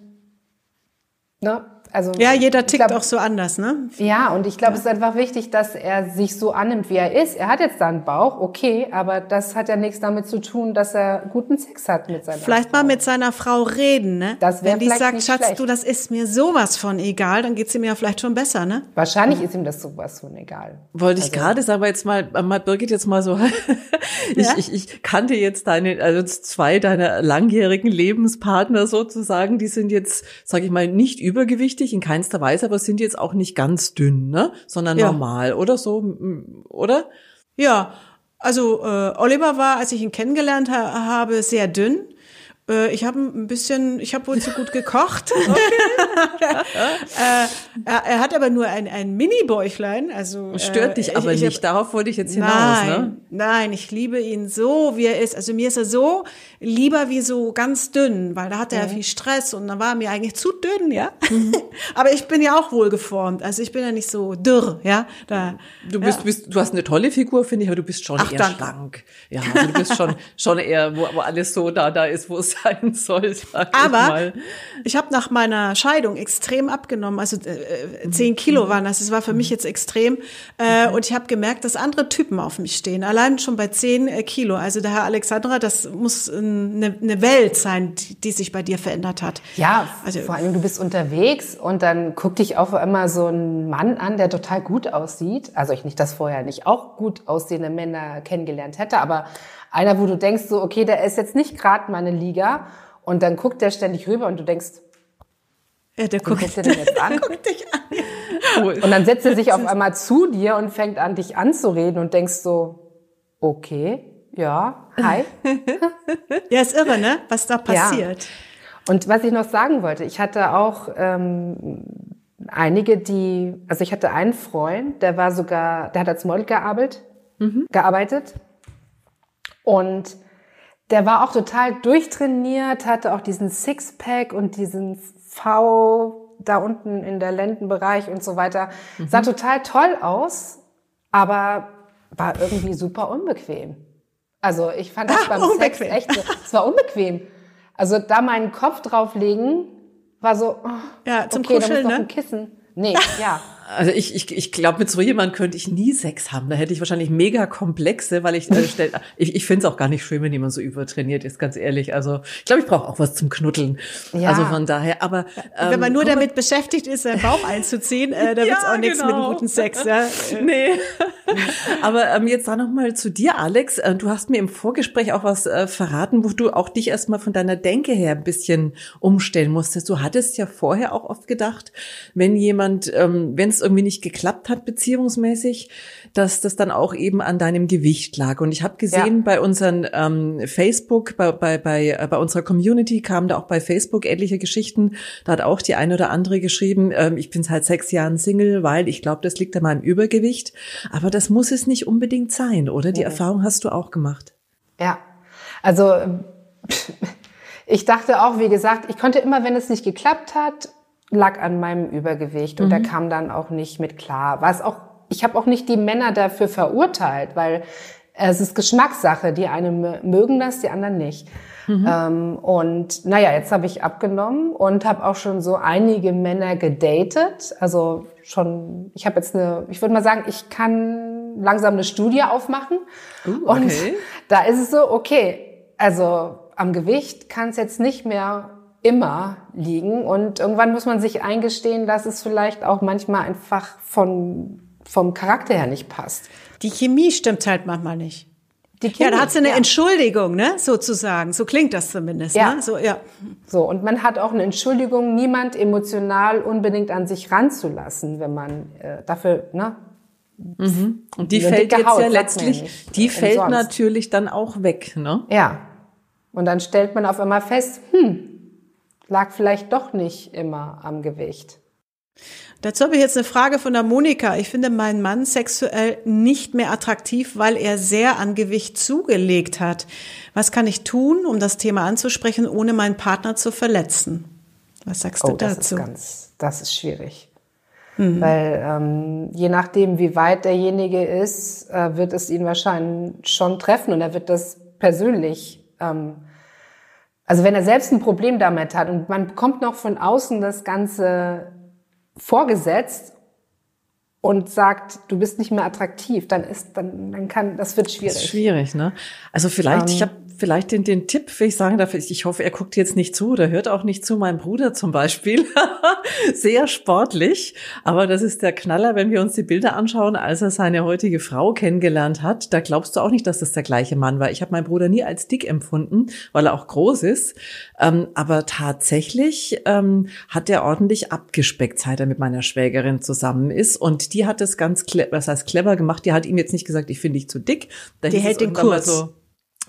[SPEAKER 1] ne? Also, ja, jeder tickt glaub, auch so anders, ne?
[SPEAKER 3] Ja, und ich glaube, ja. es ist einfach wichtig, dass er sich so annimmt, wie er ist. Er hat jetzt da einen Bauch, okay, aber das hat ja nichts damit zu tun, dass er guten Sex hat mit seiner
[SPEAKER 1] Vielleicht
[SPEAKER 3] Frau.
[SPEAKER 1] mal mit seiner Frau reden, ne? Das Wenn die sagt, Schatz, schlecht. du, das ist mir sowas von egal, dann geht's ihm ja vielleicht schon besser, ne?
[SPEAKER 3] Wahrscheinlich ist ihm das sowas von egal.
[SPEAKER 2] Wollte ich also, gerade sagen, aber jetzt mal, mal Birgit jetzt mal so, (laughs) ich, ja? ich, ich kannte jetzt deine, also zwei deiner langjährigen Lebenspartner sozusagen, die sind jetzt, sag ich mal, nicht übergewichtig übergewichtig in keinster Weise, aber sind jetzt auch nicht ganz dünn, ne? Sondern ja. normal oder so, oder?
[SPEAKER 1] Ja, also äh, Oliver war, als ich ihn kennengelernt ha habe, sehr dünn. Äh, ich habe ein bisschen, ich habe wohl zu gut gekocht. (laughs) (laughs) äh, er, er, hat aber nur ein, ein Mini-Bäuchlein. Also,
[SPEAKER 2] Stört dich äh, aber ich, ich nicht, hab, darauf wollte ich jetzt hinaus.
[SPEAKER 1] Nein,
[SPEAKER 2] ne?
[SPEAKER 1] nein, ich liebe ihn so, wie er ist. Also mir ist er so lieber wie so ganz dünn, weil da hatte er mhm. viel Stress und dann war er mir eigentlich zu dünn, ja. Mhm. (laughs) aber ich bin ja auch wohlgeformt. Also ich bin ja nicht so dürr, ja. Da,
[SPEAKER 2] du bist,
[SPEAKER 1] ja.
[SPEAKER 2] bist, du hast eine tolle Figur, finde ich, aber du bist schon Ach, eher danke. schlank. Ja, also du bist schon, schon eher, wo, wo alles so da, da ist, wo es sein soll.
[SPEAKER 1] Aber ich, ich habe nach meiner Scheidung extrem abgenommen, also äh, äh zehn Kilo waren das. Das war für mich jetzt extrem. Äh, und ich habe gemerkt, dass andere Typen auf mich stehen. Allein schon bei zehn äh, Kilo. Also der Herr Alexandra, das muss eine, eine Welt sein, die, die, sich bei dir verändert hat.
[SPEAKER 3] Ja, also, vor allem du bist unterwegs und dann guckt dich auf einmal so ein Mann an, der total gut aussieht. Also ich nicht, dass vorher nicht auch gut aussehende Männer kennengelernt hätte, aber einer, wo du denkst so, okay, der ist jetzt nicht gerade meine Liga und dann guckt der ständig rüber und du denkst,
[SPEAKER 1] ja, der guckt, guckt den jetzt an. (laughs) guckt dich
[SPEAKER 3] an. Und dann setzt er sich auf einmal zu dir und fängt an, dich anzureden und denkst so, okay, ja, hi. (laughs)
[SPEAKER 1] ja, ist irre, ne? Was da passiert.
[SPEAKER 3] Ja. Und was ich noch sagen wollte, ich hatte auch ähm, einige, die, also ich hatte einen Freund, der war sogar, der hat als Model gearbeitet, mhm. gearbeitet und der war auch total durchtrainiert, hatte auch diesen Sixpack und diesen V da unten in der Lendenbereich und so weiter. Mhm. Sah total toll aus, aber war irgendwie super unbequem. Also ich fand das ah, (laughs) beim unbequem. Sex echt es war unbequem. Also da meinen Kopf drauflegen, war so, oh,
[SPEAKER 1] ja, zum okay, Kuscheln, da muss
[SPEAKER 3] noch
[SPEAKER 1] ne?
[SPEAKER 3] ein Kissen. Nee, ja. (laughs)
[SPEAKER 2] Also ich, ich, ich glaube, mit so jemand könnte ich nie Sex haben. Da hätte ich wahrscheinlich mega komplexe, weil ich äh, stell, (laughs) ich, ich finde es auch gar nicht schön, wenn jemand so übertrainiert ist, ganz ehrlich. Also ich glaube, ich brauche auch was zum Knuddeln. Ja. Also von daher, aber
[SPEAKER 1] ähm, wenn man nur damit beschäftigt ist, seinen Bauch einzuziehen, äh, da (laughs) wird's ja, auch nichts genau. mit einem guten Sex. Ja? (laughs)
[SPEAKER 2] nee. aber ähm, jetzt da noch mal zu dir, Alex. Äh, du hast mir im Vorgespräch auch was äh, verraten, wo du auch dich erstmal von deiner Denke her ein bisschen umstellen musstest. Du hattest ja vorher auch oft gedacht, wenn jemand, ähm, wenn es irgendwie nicht geklappt hat beziehungsmäßig, dass das dann auch eben an deinem Gewicht lag. Und ich habe gesehen ja. bei unseren ähm, Facebook, bei, bei, bei, äh, bei unserer Community kamen da auch bei Facebook ähnliche Geschichten. Da hat auch die eine oder andere geschrieben, ähm, ich bin seit sechs Jahren Single, weil ich glaube, das liegt an meinem Übergewicht. Aber das muss es nicht unbedingt sein, oder? Die mhm. Erfahrung hast du auch gemacht.
[SPEAKER 3] Ja, also (laughs) ich dachte auch, wie gesagt, ich konnte immer, wenn es nicht geklappt hat, lag an meinem Übergewicht und mhm. der kam dann auch nicht mit klar. Was auch, ich habe auch nicht die Männer dafür verurteilt, weil es ist Geschmackssache. Die einen mögen das, die anderen nicht. Mhm. Ähm, und naja, jetzt habe ich abgenommen und habe auch schon so einige Männer gedatet. Also schon, ich habe jetzt eine, ich würde mal sagen, ich kann langsam eine Studie aufmachen. Uh, okay. Und da ist es so, okay, also am Gewicht kann es jetzt nicht mehr immer liegen. Und irgendwann muss man sich eingestehen, dass es vielleicht auch manchmal einfach von, vom Charakter her nicht passt.
[SPEAKER 1] Die Chemie stimmt halt manchmal nicht. Die Chemie, ja, da hat sie eine ja. Entschuldigung, ne, sozusagen. So klingt das zumindest. Ja. Ne? So, ja.
[SPEAKER 3] So, und man hat auch eine Entschuldigung, niemand emotional unbedingt an sich ranzulassen, wenn man äh, dafür, ne,
[SPEAKER 2] Mhm. Und die fällt jetzt Haut, ja letztlich, die fällt natürlich dann auch weg, ne?
[SPEAKER 3] Ja. Und dann stellt man auf einmal fest, hm, lag vielleicht doch nicht immer am Gewicht.
[SPEAKER 1] Dazu habe ich jetzt eine Frage von der Monika. Ich finde meinen Mann sexuell nicht mehr attraktiv, weil er sehr an Gewicht zugelegt hat. Was kann ich tun, um das Thema anzusprechen, ohne meinen Partner zu verletzen? Was sagst oh, du dazu?
[SPEAKER 3] Das ist, ganz, das ist schwierig. Mhm. Weil ähm, je nachdem, wie weit derjenige ist, äh, wird es ihn wahrscheinlich schon treffen und er wird das persönlich ähm, also wenn er selbst ein Problem damit hat und man bekommt noch von außen das Ganze vorgesetzt und sagt, du bist nicht mehr attraktiv, dann ist, dann, dann kann, das wird schwierig. Das
[SPEAKER 2] schwierig, ne? Also vielleicht, um, ich habe vielleicht den, den Tipp, will ich sagen darf, ich hoffe, er guckt jetzt nicht zu oder hört auch nicht zu, mein Bruder zum Beispiel. (laughs) Sehr sportlich, aber das ist der Knaller, wenn wir uns die Bilder anschauen, als er seine heutige Frau kennengelernt hat. Da glaubst du auch nicht, dass das der gleiche Mann war. Ich habe meinen Bruder nie als dick empfunden, weil er auch groß ist. Ähm, aber tatsächlich ähm, hat er ordentlich abgespeckt, seit er mit meiner Schwägerin zusammen ist. Und die hat es ganz, was heißt clever gemacht. Die hat ihm jetzt nicht gesagt, ich finde dich zu dick.
[SPEAKER 1] Da die hält den Kurs.
[SPEAKER 2] So,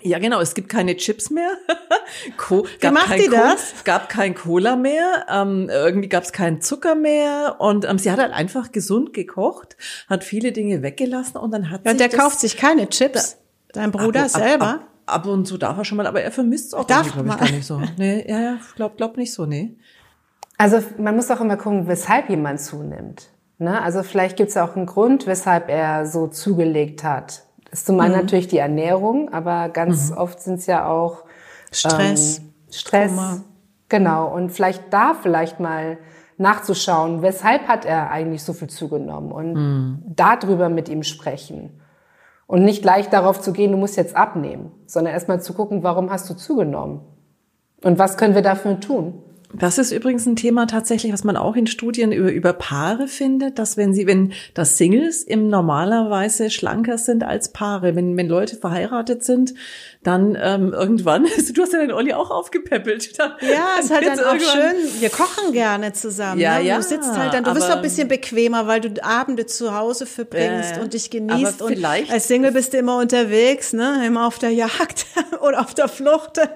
[SPEAKER 2] ja, genau. Es gibt keine Chips mehr. (laughs) Co
[SPEAKER 1] Wie macht die das?
[SPEAKER 2] Es gab kein Cola mehr. Ähm, irgendwie gab es keinen Zucker mehr. Und ähm, sie hat halt einfach gesund gekocht, hat viele Dinge weggelassen und dann hat
[SPEAKER 1] ja,
[SPEAKER 2] sie.
[SPEAKER 1] Und der kauft sich keine Chips. Dein Bruder ab, selber? Ab,
[SPEAKER 2] ab, ab, und zu darf er schon mal, aber er vermisst es auch, glaube ich, gar nicht so. Nee, ja, ja, glaub, glaub nicht so, nee.
[SPEAKER 3] Also man muss auch immer gucken, weshalb jemand zunimmt. Ne? Also vielleicht gibt es auch einen Grund, weshalb er so zugelegt hat. Ist zum einen mhm. natürlich die Ernährung, aber ganz mhm. oft sind es ja auch
[SPEAKER 1] Stress.
[SPEAKER 3] Ähm, Stress. Trauma. Genau. Und vielleicht da vielleicht mal nachzuschauen, weshalb hat er eigentlich so viel zugenommen und mhm. darüber mit ihm sprechen. Und nicht gleich darauf zu gehen, du musst jetzt abnehmen, sondern erstmal zu gucken, warum hast du zugenommen? Und was können wir dafür tun?
[SPEAKER 2] Das ist übrigens ein Thema tatsächlich, was man auch in Studien über, über Paare findet, dass wenn sie, wenn das Singles im normalerweise schlanker sind als Paare, wenn, wenn Leute verheiratet sind, dann ähm, irgendwann, (laughs) du hast ja den Olli auch aufgepäppelt.
[SPEAKER 1] Dann, ja, es ist halt dann auch schön, wir kochen gerne zusammen. Ja, ne? ja. Du sitzt halt dann, du bist auch ein bisschen bequemer, weil du Abende zu Hause verbringst äh, und dich genießt. Und als Single bist du immer unterwegs, ne? immer auf der Jagd (laughs) oder auf der Flucht.
[SPEAKER 2] ja,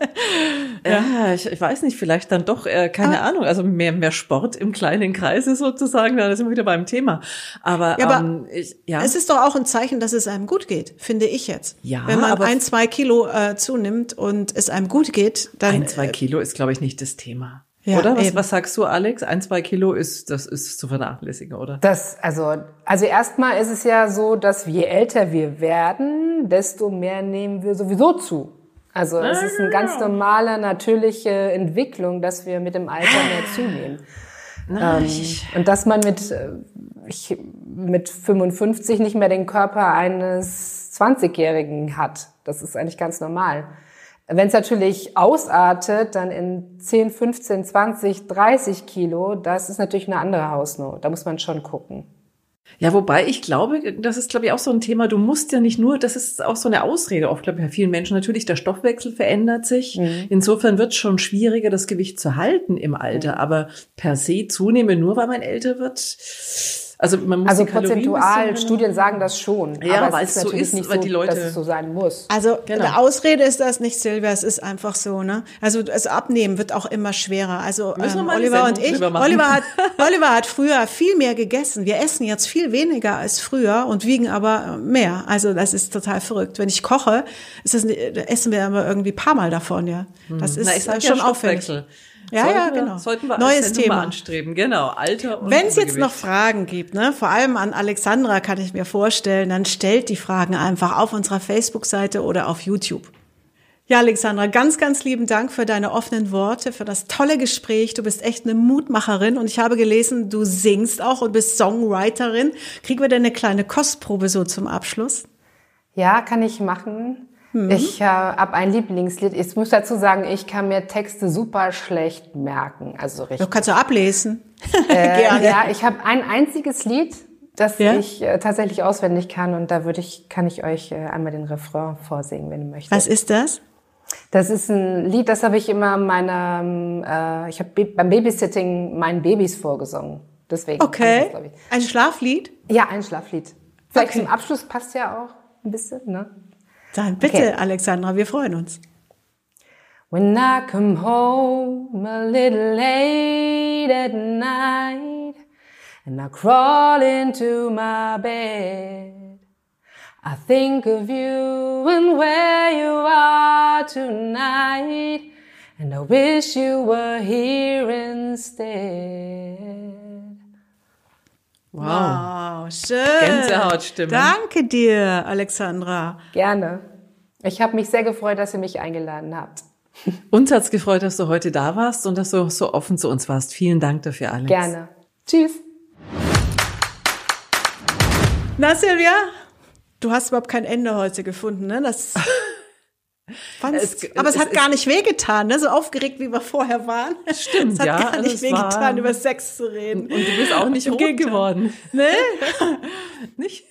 [SPEAKER 2] ja ich, ich, weiß nicht, vielleicht dann doch, äh, keine ah. Ahnung, also mehr, mehr Sport im kleinen Kreise sozusagen, da sind wir wieder beim Thema. Aber,
[SPEAKER 1] ja, aber ähm, ich, ja. es ist doch auch ein Zeichen, dass es einem gut geht, finde ich jetzt. Ja, Wenn man ein, zwei Kilo äh, zunimmt und es einem gut geht, dann.
[SPEAKER 2] Ein, zwei äh, Kilo ist, glaube ich, nicht das Thema. Ja, oder? Was, was sagst du, Alex? Ein, zwei Kilo ist, das ist zu vernachlässigen, oder?
[SPEAKER 3] Das, also, also erstmal ist es ja so, dass je älter wir werden, desto mehr nehmen wir sowieso zu. Also es ist eine ganz normale, natürliche Entwicklung, dass wir mit dem Alter mehr zunehmen. Ähm, und dass man mit, äh, ich, mit 55 nicht mehr den Körper eines 20-Jährigen hat. Das ist eigentlich ganz normal. Wenn es natürlich ausartet, dann in 10, 15, 20, 30 Kilo, das ist natürlich eine andere Hausnot. Da muss man schon gucken.
[SPEAKER 2] Ja, wobei ich glaube, das ist, glaube ich, auch so ein Thema, du musst ja nicht nur, das ist auch so eine Ausrede oft, glaube ich, bei vielen Menschen natürlich, der Stoffwechsel verändert sich. Mhm. Insofern wird es schon schwieriger, das Gewicht zu halten im Alter. Mhm. Aber per se zunehmen, nur weil man älter wird,
[SPEAKER 3] also man muss also prozentual, Studien sagen das schon.
[SPEAKER 2] Ja, weil es so ist, nicht weil so, die Leute,
[SPEAKER 3] dass es so sein muss.
[SPEAKER 1] Also genau. eine Ausrede ist das nicht, Silvia. Es ist einfach so, ne? Also das Abnehmen wird auch immer schwerer. Also ähm, Oliver und ich, Oliver hat, (laughs) Oliver hat früher viel mehr gegessen. Wir essen jetzt viel weniger als früher und wiegen aber mehr. Also das ist total verrückt. Wenn ich koche, ist das, essen wir aber irgendwie paar Mal davon, ja. Das hm. ist Na, schon ja auffällig. Ja, sollten ja, genau.
[SPEAKER 2] Wir, sollten wir Neues Thema anstreben, genau. Alter und
[SPEAKER 1] Wenn es jetzt noch Fragen gibt, ne, vor allem an Alexandra kann ich mir vorstellen, dann stellt die Fragen einfach auf unserer Facebook-Seite oder auf YouTube. Ja, Alexandra, ganz, ganz lieben Dank für deine offenen Worte, für das tolle Gespräch. Du bist echt eine Mutmacherin und ich habe gelesen, du singst auch und bist Songwriterin. Kriegen wir denn eine kleine Kostprobe so zum Abschluss?
[SPEAKER 3] Ja, kann ich machen. Mhm. Ich äh, habe ein Lieblingslied. Ich muss dazu sagen, ich kann mir Texte super schlecht merken. Also richtig.
[SPEAKER 1] Du kannst du ablesen. (laughs) (laughs)
[SPEAKER 3] Äh, ja, ich habe ein einziges Lied, das ja? ich äh, tatsächlich auswendig kann und da würde ich, kann ich euch äh, einmal den Refrain vorsingen, wenn ihr möchtet.
[SPEAKER 1] Was ist das?
[SPEAKER 3] Das ist ein Lied, das habe ich immer meiner, äh, ich habe beim Babysitting meinen Babys vorgesungen. Deswegen.
[SPEAKER 1] Okay. Das, ein Schlaflied?
[SPEAKER 3] Ja, ein Schlaflied. Vielleicht okay. zum Abschluss passt ja auch ein bisschen, ne?
[SPEAKER 1] Dann bitte, okay. Alexandra, wir freuen uns.
[SPEAKER 3] When I come home a little late at night and I crawl into my bed, I think of you and where you are tonight and I wish you were here instead.
[SPEAKER 1] Wow. wow, schön. Gänsehautstimme. Danke dir, Alexandra.
[SPEAKER 3] Gerne. Ich habe mich sehr gefreut, dass ihr mich eingeladen habt.
[SPEAKER 2] Uns hat's gefreut, dass du heute da warst und dass du so offen zu uns warst. Vielen Dank dafür, Alex.
[SPEAKER 3] Gerne. Tschüss.
[SPEAKER 1] Na, Silvia, du hast überhaupt kein Ende heute gefunden, ne? Das (laughs) es, aber es, es hat gar nicht wehgetan, ne? so aufgeregt, wie wir vorher waren.
[SPEAKER 2] Stimmt,
[SPEAKER 1] es hat
[SPEAKER 2] ja.
[SPEAKER 1] gar nicht wehgetan, über Sex zu reden.
[SPEAKER 2] Und du bist auch nicht rot geworden.
[SPEAKER 1] Ne? (laughs) nicht?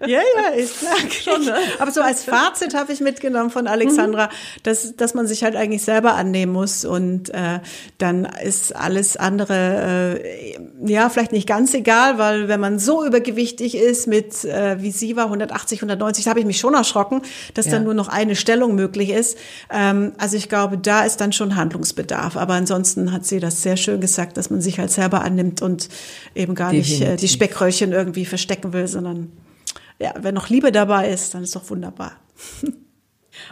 [SPEAKER 1] Ja, ja, ist klar. (laughs) Schon, ne? Aber so als Fazit habe ich mitgenommen von Alexandra, mhm. dass, dass man sich halt eigentlich selber annehmen muss und äh, dann ist alles andere äh, ja vielleicht nicht ganz egal, weil wenn man so übergewichtig ist mit äh, wie sie war 180, 190, da habe ich mich schon erschrocken, dass ja. dann nur noch eine Stellung möglich ist. Ähm, also ich glaube, da ist dann schon Handlungsbedarf. Aber ansonsten hat sie das sehr schön gesagt, dass man sich halt selber annimmt und eben gar Definitiv. nicht äh, die Speckröllchen irgendwie verstecken will, sondern ja, wenn noch Liebe dabei ist, dann ist doch wunderbar. (laughs)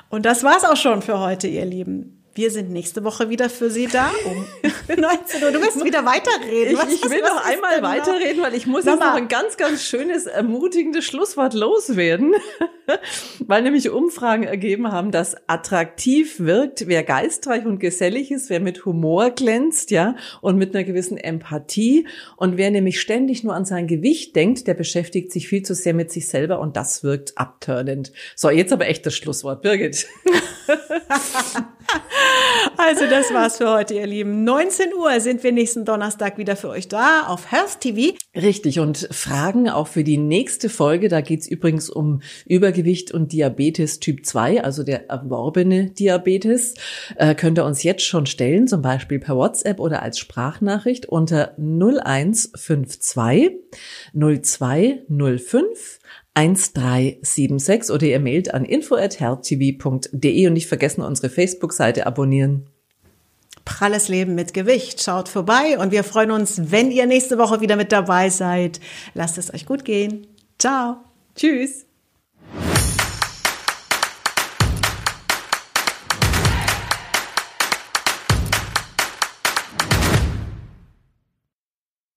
[SPEAKER 1] Und das war's auch schon für heute, ihr Lieben. Wir sind nächste Woche wieder für Sie da um (laughs) 19 Uhr. Du wirst wieder weiterreden.
[SPEAKER 2] Ich, ich will noch einmal weiterreden, weil ich muss jetzt noch ein ganz, ganz schönes, ermutigendes Schlusswort loswerden. (laughs) (laughs) weil nämlich Umfragen ergeben haben, dass attraktiv wirkt, wer geistreich und gesellig ist, wer mit Humor glänzt, ja, und mit einer gewissen Empathie. Und wer nämlich ständig nur an sein Gewicht denkt, der beschäftigt sich viel zu sehr mit sich selber und das wirkt abturnend. So, jetzt aber echt das Schlusswort. Birgit. (laughs)
[SPEAKER 1] Also das war's für heute, ihr Lieben. 19 Uhr sind wir nächsten Donnerstag wieder für euch da auf Health TV.
[SPEAKER 2] Richtig und Fragen auch für die nächste Folge. Da geht's übrigens um Übergewicht und Diabetes Typ 2, also der erworbene Diabetes. Äh, könnt ihr uns jetzt schon stellen, zum Beispiel per WhatsApp oder als Sprachnachricht unter 0152 0205 1376 oder ihr mailt an info@healthtv.de und nicht vergessen unsere Facebook-Seite abonnieren.
[SPEAKER 1] Pralles Leben mit Gewicht. Schaut vorbei und wir freuen uns, wenn ihr nächste Woche wieder mit dabei seid. Lasst es euch gut gehen. Ciao.
[SPEAKER 2] Tschüss.